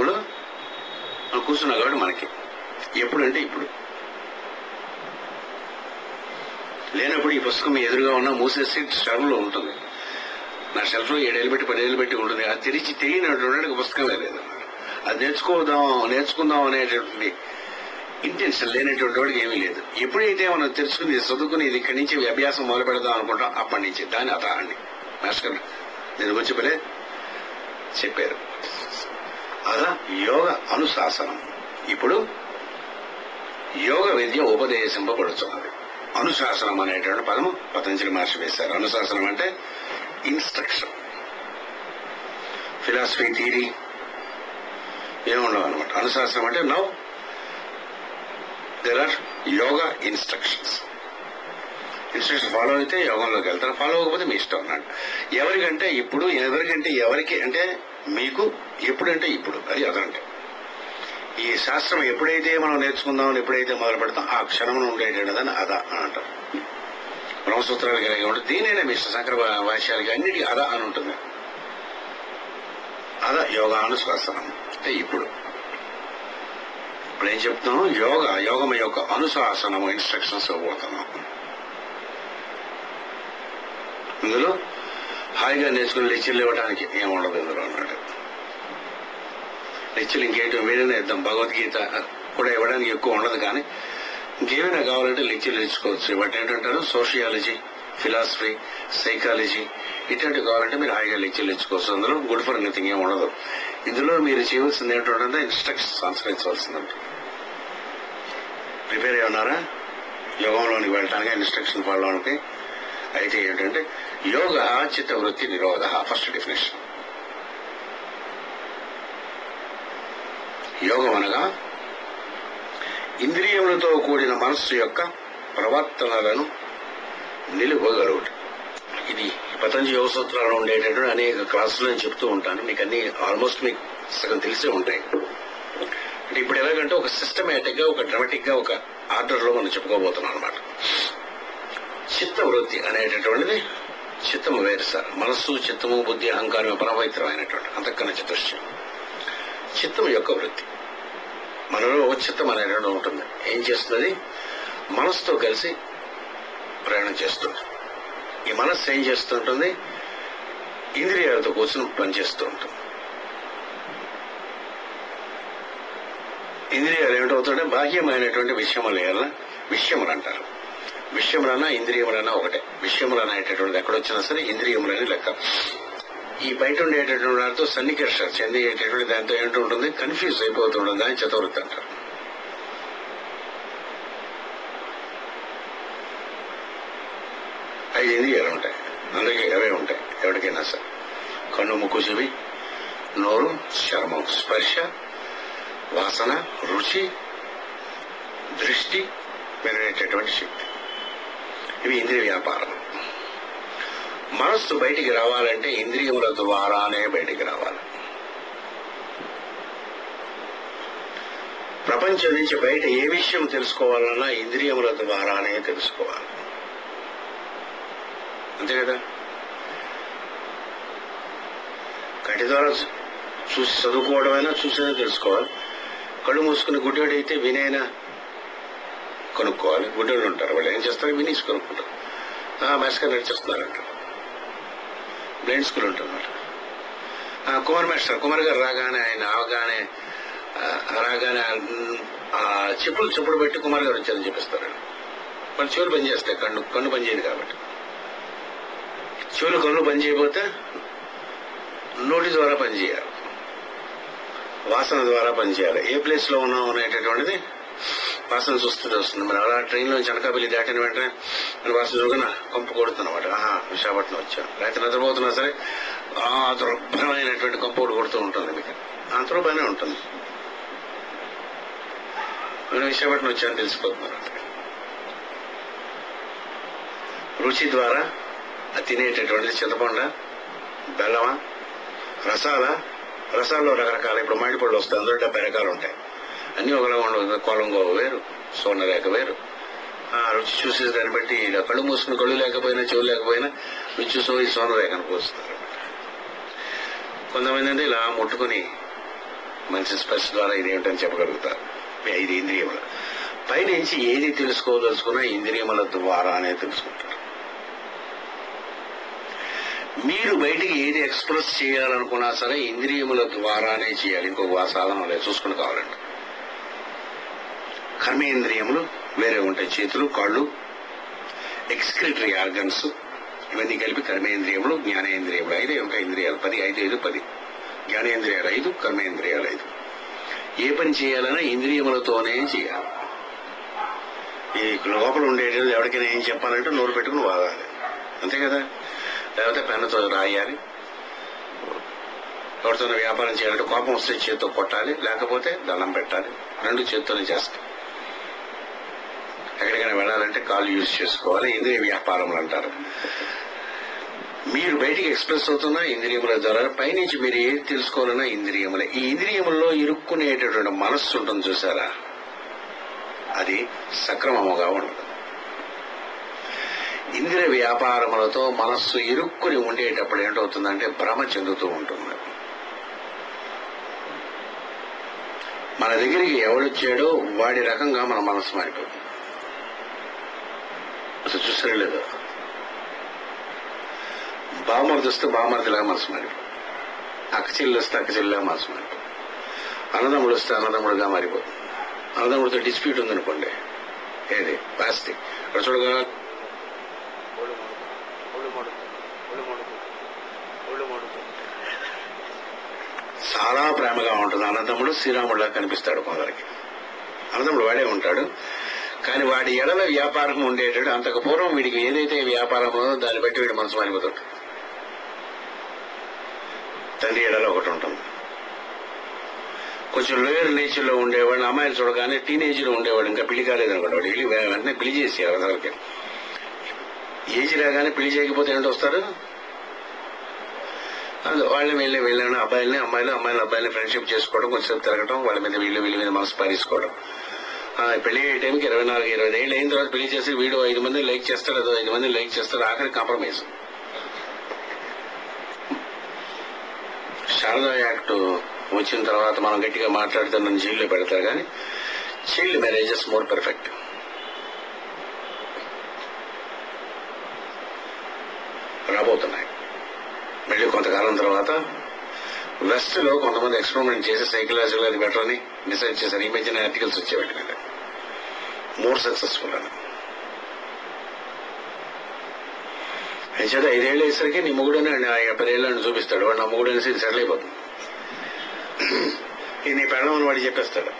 లో నువ్వు కూర్చున్నావు కాబట్టి మనకి. ఎప్పుడంటే ఇప్పుడు. లేనప్పుడు ఈ పుస్తకం ఎదురుగా ఉన్న మూసేసి షెల్ఫ్లో ఉంటుంది. నా షెల్ఫ్లో ఏడేళ్ళు పెట్టి పదేళ్ళు పెట్టి ఉంటుంది. అది తెరిచి తెలియనటువంటి పుస్తకమే లేదు అది. నేర్చుకోదాం నేర్చుకుందాం అనేటువంటి ఇంటెన్షన్ లేనటువంటి వాడికి ఏమీ లేదు. ఎప్పుడైతే మనం తెలుసుకుని చదువుకుని ఇది ఇక్కడి నుంచి అభ్యాసం మొదలు పెడదాం అనుకుంటాం అప్పటి నుంచి దాని అత అండి మాస్టర్ నేను గురించి పలే చెప్పారు. అదా యోగ అనుశాసనం. ఇప్పుడు యోగ విద్య ఉపదేశింపబడుతున్నది అనుశాసనం అనేటువంటి పదము పతంజలి మహర్షి వేశారు. అనుశాసనం అంటే ఇన్స్ట్రక్షన్ ఫిలాసఫీ థీరీ ఏముండవు అనమాట. అనుశాసనం అంటే now there are yoga instructions instruction follow అయితే యోగంలోకి వెళ్తారు. ఫాలో అవ్వకపోతే మీ ఇష్టం అన్నాడు. ఎవరికంటే ఇప్పుడు ఎవరికంటే ఎవరికి అంటే మీకు ఎప్పుడంటే ఇప్పుడు. అది అదంటే ఈ శాస్త్రం ఎప్పుడైతే మనం నేర్చుకుందామని ఎప్పుడైతే మొదలు పెడతాం ఆ క్షణం ఉండేటదని అద అని అంటారు బ్రహ్మసూత్రాలు కలిగి ఉంటుంది దీనైనా మీ శంకర భాష్యాలకి అన్నిటికీ అద అని ఉంటుంది. అద యోగానుశాసనం. అంటే ఇప్పుడు. ఇప్పుడు ఏం చెప్తున్నాం యోగ యోగం యొక్క అనుశాసనము ఇన్స్ట్రక్షన్స్ పోతున్నాం ఇందులో హాయిగా నేర్చుకుని లెక్చర్లు ఇవ్వడానికి ఏముండదు ఇందులో అన్నాడు. లెక్చర్లు ఇంకేయటం మీరైనా ఇద్దాం. భగవద్గీత కూడా ఇవ్వడానికి ఎక్కువ ఉండదు కానీ ఇంకేమైనా కావాలంటే లెక్చర్లు ఇచ్చుకోవచ్చు వాటి ఏంటంటారు? సోషియాలజీ ఫిలాసఫీ సైకాలజీ ఇటువంటి కావాలంటే మీరు హాయిగా లెక్చర్లు ఇచ్చుకోవచ్చు అందులో గుడ్ ఫర్ నథింగ్ ఏం ఉండదు. ఇందులో మీరు చేయవలసింది ఏంటంటే ఇన్స్ట్రక్షన్స్ అనుసరించవలసిందండి ప్రిపేర్ అయి ఉన్నారా? యోగంలోనికి వెళ్ళటానికి ఇన్స్ట్రక్షన్ ఫాలో అవడానికి అయితే ఏంటంటే యోగ చిత్త వృత్తి నిరోధ ఫస్ట్ డెఫినేషన్ యోగం అనగా ఇంద్రియములతో కూడిన మనస్సు యొక్క ప్రవర్తనలను నిలువగలుగుట ఇది పతంజలి యోగ సూత్రాలు ఉండేటటువంటి అనేక క్లాసులు నేను చెప్తూ ఉంటాను. మీకు అన్ని ఆల్మోస్ట్ మీకు సగం తెలిసే ఉంటాయి. అంటే ఇప్పుడు ఎలాగంటే ఒక సిస్టమేటిక్గా ఒక డ్రమాటిక్గా ఒక ఆర్డర్లో మనం చెప్పుకోబోతున్నాం అనమాట చిత్త వృత్తి అనేటటువంటిది చిత్తము వేరు సార్. మనస్సు చిత్తము బుద్ధి అహంకారం పరపవిత్రమైనటువంటి అంతకన్న చతుష్టయం చిత్తం యొక్క వృత్తి. మనలో చిత్తం అనేటువంటి ఉంటుంది. ఏం చేస్తుంది మనస్సుతో కలిసి ప్రయాణం చేస్తుంది. ఈ మనస్సు ఏం చేస్తుంటుంది? ఇంద్రియాలతో కూర్చుని పనిచేస్తూ ఉంటుంది. ఇంద్రియాలు ఏమిటవుతుంటే బాహ్యమైనటువంటి విషయములు ఏమన్నా విషయములు అంటారు. విషయములన్నా ఇంద్రియములన్నా ఒకటే. విషయములు అనేటటువంటిది ఎక్కడొచ్చినా సరే ఇంద్రియములని లెక్క. ఈ బయట ఉండేటటువంటి వాటితో సన్నికర్ష చెందేటటువంటి దాంతో ఏంటుంటుంది కన్ఫ్యూజ్ అయిపోతుండదు దాని చతుర్థి అంటారు. ఐదు ఇంద్రియాలు ఉంటాయి? అందరికీ అవే ఉంటాయి ఎవరికైనా సరే. కన్ను ముక్కు చెవి నోరు చర్మం స్పర్శ వాసన రుచి దృష్టి మెరుగైనటువంటి శక్తి. ఇవి ఇంద్రియ వ్యాపారం. మనస్సు బయటికి రావాలంటే ఇంద్రియముల ద్వారానే బయటికి రావాలి. ప్రపంచం నుంచి బయట ఏ విషయం తెలుసుకోవాలన్నా ఇంద్రియముల ద్వారానే తెలుసుకోవాలి. అంతే కదా? కంటి ద్వారా చూసి చదువుకోవడమైనా చూసైనా తెలుసుకోవాలి. కళ్ళు మూసుకుని గుడ్డోడైతే వినైనా కొనుక్కోవాలి. గుడ్డోడు ఉంటారు వాళ్ళు ఏం చేస్తారు? మినీస్ కొనుక్కుంటారు. మాస్గా నడిచేస్తున్నారంట. బ్లైండ్ స్కూల్ ఉంటుందన్నమాట. ఆ, కుమార్ మాస్టర్ కుమార్ గారు రాగానే ఆయన అవగానే రాగానే చెప్పులు చెప్పులు పెట్టి కుమార్ గారు వచ్చారని చెప్పిస్తారు. వాళ్ళు చెవులు పని చేస్తాయి కన్ను కన్ను పని చేయదు కాబట్టి. చెవులు కన్ను పని చేయకపోతే నోటి ద్వారా పని చేయాలి. వాసన ద్వారా పనిచేయాలి ఏ ప్లేస్లో ఉన్నాం అనేటటువంటిది వాసన చూస్తుంటే వస్తుంది. మరి అలా ట్రైన్లో అనకాపల్లి దాటిన వెంటనే మన వాసన చూడగా కంపు కొడుతున్నమాట. ఆహా విశాఖపట్నం వచ్చాం రైతు నిద్రపోతున్నా సరే ఆ దుర్భరమైనటువంటి కంపు ఒకటి కొడుతూ ఉంటుంది మీకు. అంతలో బాగానే ఉంటుంది. నేను విశాఖపట్నం వచ్చాను తెలిసిపోతున్నారు రుచి ద్వారా అది తినేటటువంటిది చింతపండ బెల్లమా రసాల రసాల్లో రకరకాల ఇప్పుడు మైండ్ పళ్ళు వస్తాయి. అందులో డెబ్బై రకాలు ఉంటాయి. అన్ని ఒకలా ఉండవు. కొలంగో వేరు సోనరేఖ వేరు. ఆ రుచి చూసే దాన్ని బట్టి ఇలా కళ్ళు మూసుకుని కళ్ళు లేకపోయినా చెవులు లేకపోయినా రుచి చూసిన ఈ సోనరేఖను పోస్తారు కొంతమంది అంటే ఇలా ముట్టుకుని మంచి స్పర్శ ద్వారా ఇదేమిటని చెప్పగలుగుతారు. ఈ ఐదు ఇంద్రియముల. పైనుంచి ఏది తెలుసుకోదలుచుకున్నా ఇంద్రియముల ద్వారానే తెలుసుకుంటారు. మీరు బయటికి ఏది ఎక్స్ప్రెస్ చేయాలనుకున్నా సరే ఇంద్రియముల ద్వారానే చేయాలి. ఇంకొక సాధనం లేదు. చూసుకుని కావాలండి. కర్మేంద్రియములు వేరే ఉంటాయి చేతులు కాళ్ళు ఎక్స్క్రిటరీ ఆర్గన్స్ ఇవన్నీ కలిపి కర్మేంద్రియములు జ్ఞానేంద్రియములు. ఐదు ఉంటాయి ఇంద్రియాలు పది ఐదు ఐదు పది. జ్ఞానేంద్రియాలు ఐదు కర్మేంద్రియాలు ఐదు. ఏ పని చేయాలన్నా ఇంద్రియములతోనే చేయాలి. ఈ లోపల ఉండేది ఎవరికైనా ఏం చెప్పాలంటే నోరు పెట్టుకుని వాగాలి. అంతే కదా? లేకపోతే పెన్నుతో రాయాలి. ఎవరితో వ్యాపారం చేయాలంటే కోపం వస్తే చేత్తో కొట్టాలి. లేకపోతే దండం పెట్టాలి. రెండు చేత్తోనే చేస్తాం. ఎక్కడికైనా వెళ్ళాలంటే కాలు యూజ్ చేసుకోవాలి ఇంద్రియ వ్యాపారములు అంటారు. మీరు బయటికి ఎక్స్ప్రెస్ అవుతున్న ఇంద్రియముల ద్వారా పైనుంచి మీరు ఏది తెలుసుకోవాలన్నా ఇంద్రియములే. ఈ ఇంద్రియముల్లో ఇరుక్కునేటటువంటి మనస్సు ఉంటుంది చూసారా? అది సక్రమముగా ఉండదు. ఇంద్రియ వ్యాపారములతో మనస్సు ఇరుక్కుని ఉండేటప్పుడు ఏంటవుతుందంటే భ్రమ చెందుతూ ఉంటుంది. మన దగ్గరికి ఎవడొచ్చాడో వాడి రకంగా మన మనసు మారిపోతుంది. చూసారా లేదు బామర్ది వస్తే బామర్దిలాగా మనసు మారిపోతుంది అక్క చెల్లి వస్తే అక్క చెల్లిలాగా మనసు మారిపోతుంది అన్నదమ్ముడు వస్తే అన్నదమ్ముడుగా మారిపోతుంది. అన్నదమ్ముడితో డిస్ప్యూట్ ఉందనుకోండి ఏది? పాస్తి అక్కడ చూడగా చాలా ప్రేమగా ఉంటుంది. అన్నదమ్ముడు శ్రీరాముడిలా కనిపిస్తాడు కొందరికి అన్నదమ్ముడు వాడే ఉంటాడు. కానీ వాడి ఎడల వ్యాపారం ఉండేటట్టు అంతకు పూర్వం వీడికి ఏదైతే వ్యాపారం ఉందో దాన్ని బట్టి వీడి మనసు మారిపోతాడు తండ్రి ఎడల ఒకటి ఉంటుంది. కొంచెం లోయర్ నేచర్లో అమ్మాయిలు చూడగానే టీనేజ్లో ఉండేవాడు ఇంకా పెళ్ళి కాలేదనుకోండి వాడు వెళ్ళి వెంటనే పెళ్ళి చేసి అవసరాలకి ఏజ్ రాగానే పెళ్ళి చేయకపోతే ఏంటి వస్తారు? వాళ్ళని వెళ్ళి వెళ్ళిన అబ్బాయిలని అమ్మాయిలు అమ్మాయిలు అబ్బాయిలని ఫ్రెండ్షిప్ చేసుకోవడం కొంచెం తిరగడం వాళ్ళ మీద వీళ్ళు వీళ్ళ మీద మనసు పారేసుకోవడం. పెళ్ళి అయ్యే టైంకి ఇరవై నాలుగు ఇరవై ఏళ్ళు అయిన తర్వాత పెళ్ళి చేసి వీడు ఐదు మంది లైక్ చేస్తారు అదో ఐదు మంది లైక్ చేస్తారు ఆఖరి కాంప్రమైజ్. శారదా యాక్ట్ వచ్చిన తర్వాత మనం గట్టిగా మాట్లాడితే నన్ను జైల్లో పెడతారు కానీ చైల్డ్ మ్యారేజెస్ మోర్ పర్ఫెక్ట్. రాబోతున్నాయి. మళ్ళీ కొంతకాలం తర్వాత వెస్ట్లో కొంతమంది ఎక్స్పెరిమెంట్ చేసి సైకలాజికల్ అది బెటర్ అని డిసైడ్ చేశారు. ఈ మధ్యన ఆర్టికల్స్ వచ్చేవాటి మీద. మోర్ సక్సెస్ఫుల్ అని. అయితే ఐదేళ్ళు అయ్యేసరికి నీ మొగుడని పదేళ్ళని చూపిస్తాడు. వాడు నా మొగుడు అనేసి సెటిల్ అయిపోతుంది ఇది నీ పెళ్ళమని వాడు చెప్పేస్తాడు.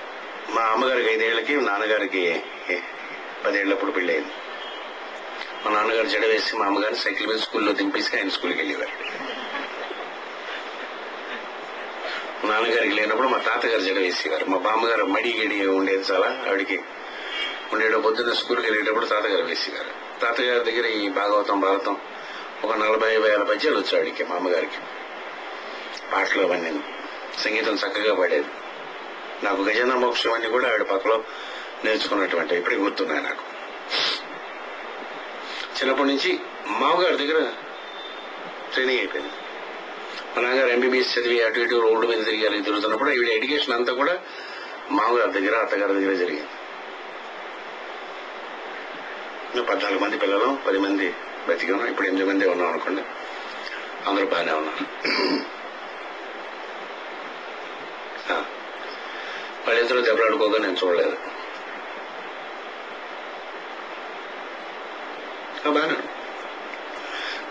మా అమ్మగారికి ఐదేళ్ళకి నాన్నగారికి పదేళ్ళప్పుడు పెళ్ళి అయింది మా నాన్నగారు జడ వేసి మా అమ్మగారిని సైకిల్ మీద స్కూల్లో దింపేసి ఆయన స్కూల్కి వెళ్ళేవారు మా నాన్నగారికి లేనప్పుడు మా తాతగారు జడ వేసేవారు మా బామ్మగారు మడి గడి ఉండేది చాలా ఆవిడికి. ఉండేటో పొద్దున్న స్కూల్కి వెళ్ళేటప్పుడు తాతగారు వేసేవారు. తాతగారి దగ్గర ఈ భాగవతం భారతం ఒక నలభై వేల పద్యాలు వచ్చాయి ఆవిడికి మా అమ్మగారికి పాటలు అవన్నీ. సంగీతం చక్కగా పాడేది. నాకు గజేంద్ర మోక్షం అన్ని కూడా ఆవిడ పక్కలో నేర్చుకున్నటువంటి ఇప్పుడే గుర్తున్నాయి నాకు. చిన్నప్పటి నుంచి మామగారి దగ్గర ట్రైనింగ్ అయిపోయింది. మా నాన్నగారు ఎంబీబీఎస్ చదివి అటు ఇటు రోడ్డు మీద తిరిగారు తిరుగుతున్నప్పుడు ఈవిడ ఎడ్యుకేషన్ అంతా కూడా మామగారి దగ్గర అత్తగారి దగ్గర జరిగింది. మేము పద్నాలుగు మంది పిల్లలు పది మంది బతికి ఉన్నాం ఇప్పుడు ఎనిమిది మంది ఉన్నాం అనుకోండి. అందరూ బాగానే ఉన్నారు. వాళ్ళ వాళ్ళిద్దరూ దెబ్బలాడుకోగా నేను చూడలేదు. బాగానే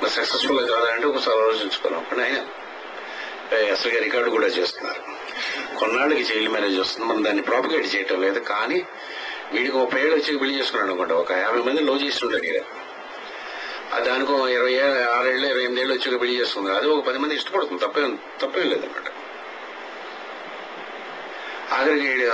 మరి సక్సెస్ఫుల్ కాదంటే ఒకసారి ఆలోచించుకున్నాం కానీ ఆయన అసలుగా రికార్డు కూడా చేస్తున్నారు. కొన్నాళ్ళకి చైల్డ్ మ్యారేజ్ వస్తుంది. మనం దాన్ని ప్రాపగేట్ చేయటం లేదు. కానీ వీడికి ముప్పై ఏళ్ళు వచ్చి పెళ్ళి చేసుకున్నాడు అనుకుంటా. ఒక యాభై మంది లో చేస్తుంటాడు ఈడ. ఆ దానికి ఇరవై ఏళ్ళు ఆరేళ్ళు ఇరవై ఎనిమిది ఏళ్ళు వచ్చి పెళ్ళి చేసుకుంది. అది ఒక పది మంది ఇష్టపడుతుంది. తప్పేం తప్పేం లేదన్నమాట. ఆఖరికి